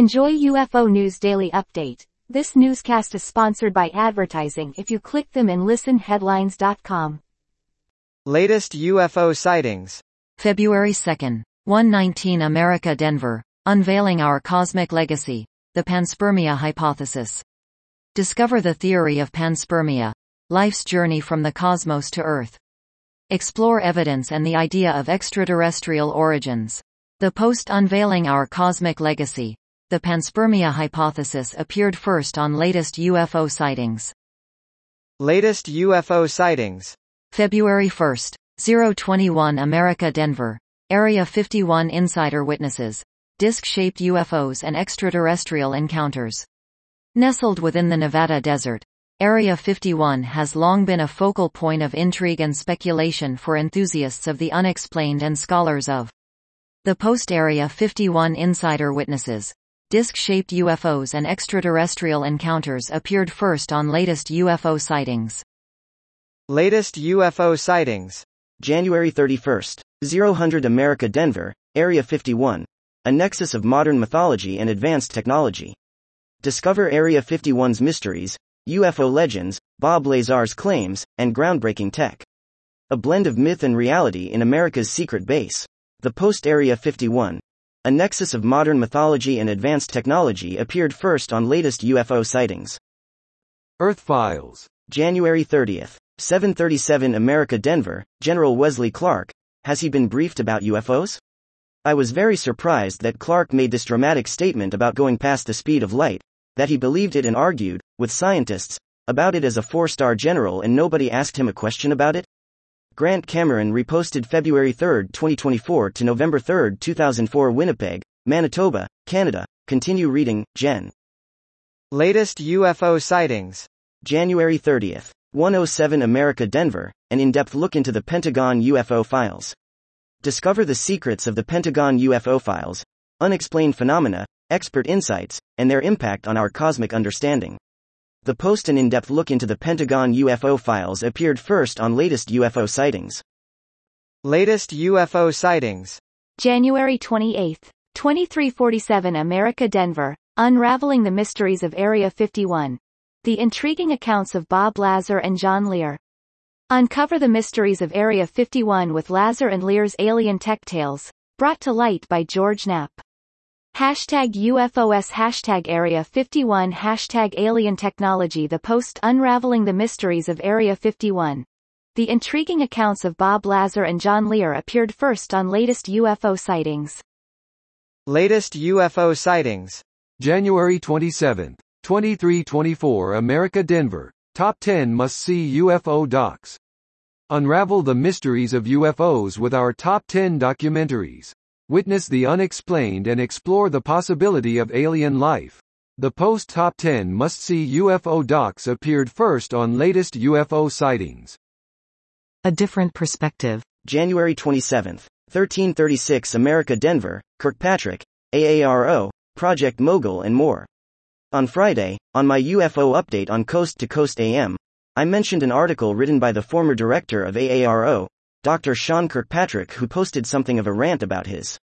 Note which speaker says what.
Speaker 1: Enjoy UFO News Daily Update. This newscast is sponsored by advertising if you click them in listenheadlines.com.
Speaker 2: Latest UFO sightings.
Speaker 3: February 2nd, 119 America Denver, unveiling our cosmic legacy, the panspermia hypothesis. Discover the theory of panspermia, life's journey from the cosmos to Earth. Explore evidence and the idea of extraterrestrial origins. The post unveiling our cosmic legacy, the panspermia hypothesis appeared first on latest UFO sightings.
Speaker 2: Latest UFO sightings.
Speaker 3: February 1st, 021 America Denver, Area 51 Insider Witnesses, disc-shaped UFOs and extraterrestrial encounters. Nestled within the Nevada desert, Area 51 has long been a focal point of intrigue and speculation for enthusiasts of the unexplained and scholars of the post-Area 51 insider witnesses. Disc-shaped UFOs and extraterrestrial encounters appeared first on latest UFO sightings.
Speaker 2: Latest UFO sightings.
Speaker 4: January 31st, 000 America Denver, Area 51. A nexus of modern mythology and advanced technology. Discover Area 51's mysteries, UFO legends, Bob Lazar's claims, and groundbreaking tech. A blend of myth and reality in America's secret base. The Post Area 51. A nexus of modern mythology and advanced technology appeared first on latest UFO sightings.
Speaker 5: Earth Files.
Speaker 4: January 30th, 737 America Denver, General Wesley Clark. Has he been briefed about UFOs? I was very surprised that Clark made this dramatic statement about going past the speed of light, that he believed it and argued, with scientists, about it as a four star general and nobody asked him a question about it? Grant Cameron reposted February 3, 2024 to November 3, 2004 Winnipeg, Manitoba, Canada. Continue reading, Jen.
Speaker 2: Latest UFO sightings.
Speaker 4: January 30th, 107 America Denver, an in-depth look into the Pentagon UFO files. Discover the secrets of the Pentagon UFO files, unexplained phenomena, expert insights, and their impact on our cosmic understanding. The post an in-depth look into the Pentagon UFO files appeared first on latest UFO sightings.
Speaker 2: Latest UFO sightings.
Speaker 1: January 28, 2347 America Denver, unraveling the mysteries of Area 51. The intriguing accounts of Bob Lazar and John Lear. Uncover the mysteries of Area 51 with Lazar and Lear's alien tech tales, brought to light by George Knapp. Hashtag UFOS Hashtag Area 51 Hashtag Alien Technology The post unraveling the mysteries of Area 51. The intriguing accounts of Bob Lazar and John Lear appeared first on latest UFO sightings.
Speaker 2: Latest UFO sightings.
Speaker 5: January 27, 2324 America Denver, Top 10 Must-See UFO Docs. Unravel the mysteries of UFOs with our Top 10 documentaries. Witness the unexplained and explore the possibility of alien life. The post Top 10 Must-See UFO Docs appeared first on latest UFO sightings.
Speaker 3: A different perspective.
Speaker 4: January 27, 1336 America Denver, Kirkpatrick, AARO, Project Mogul and more. On Friday, on my UFO update on Coast to Coast AM, I mentioned an article written by the former director of AARO, Dr. Sean Kirkpatrick who posted something of a rant about his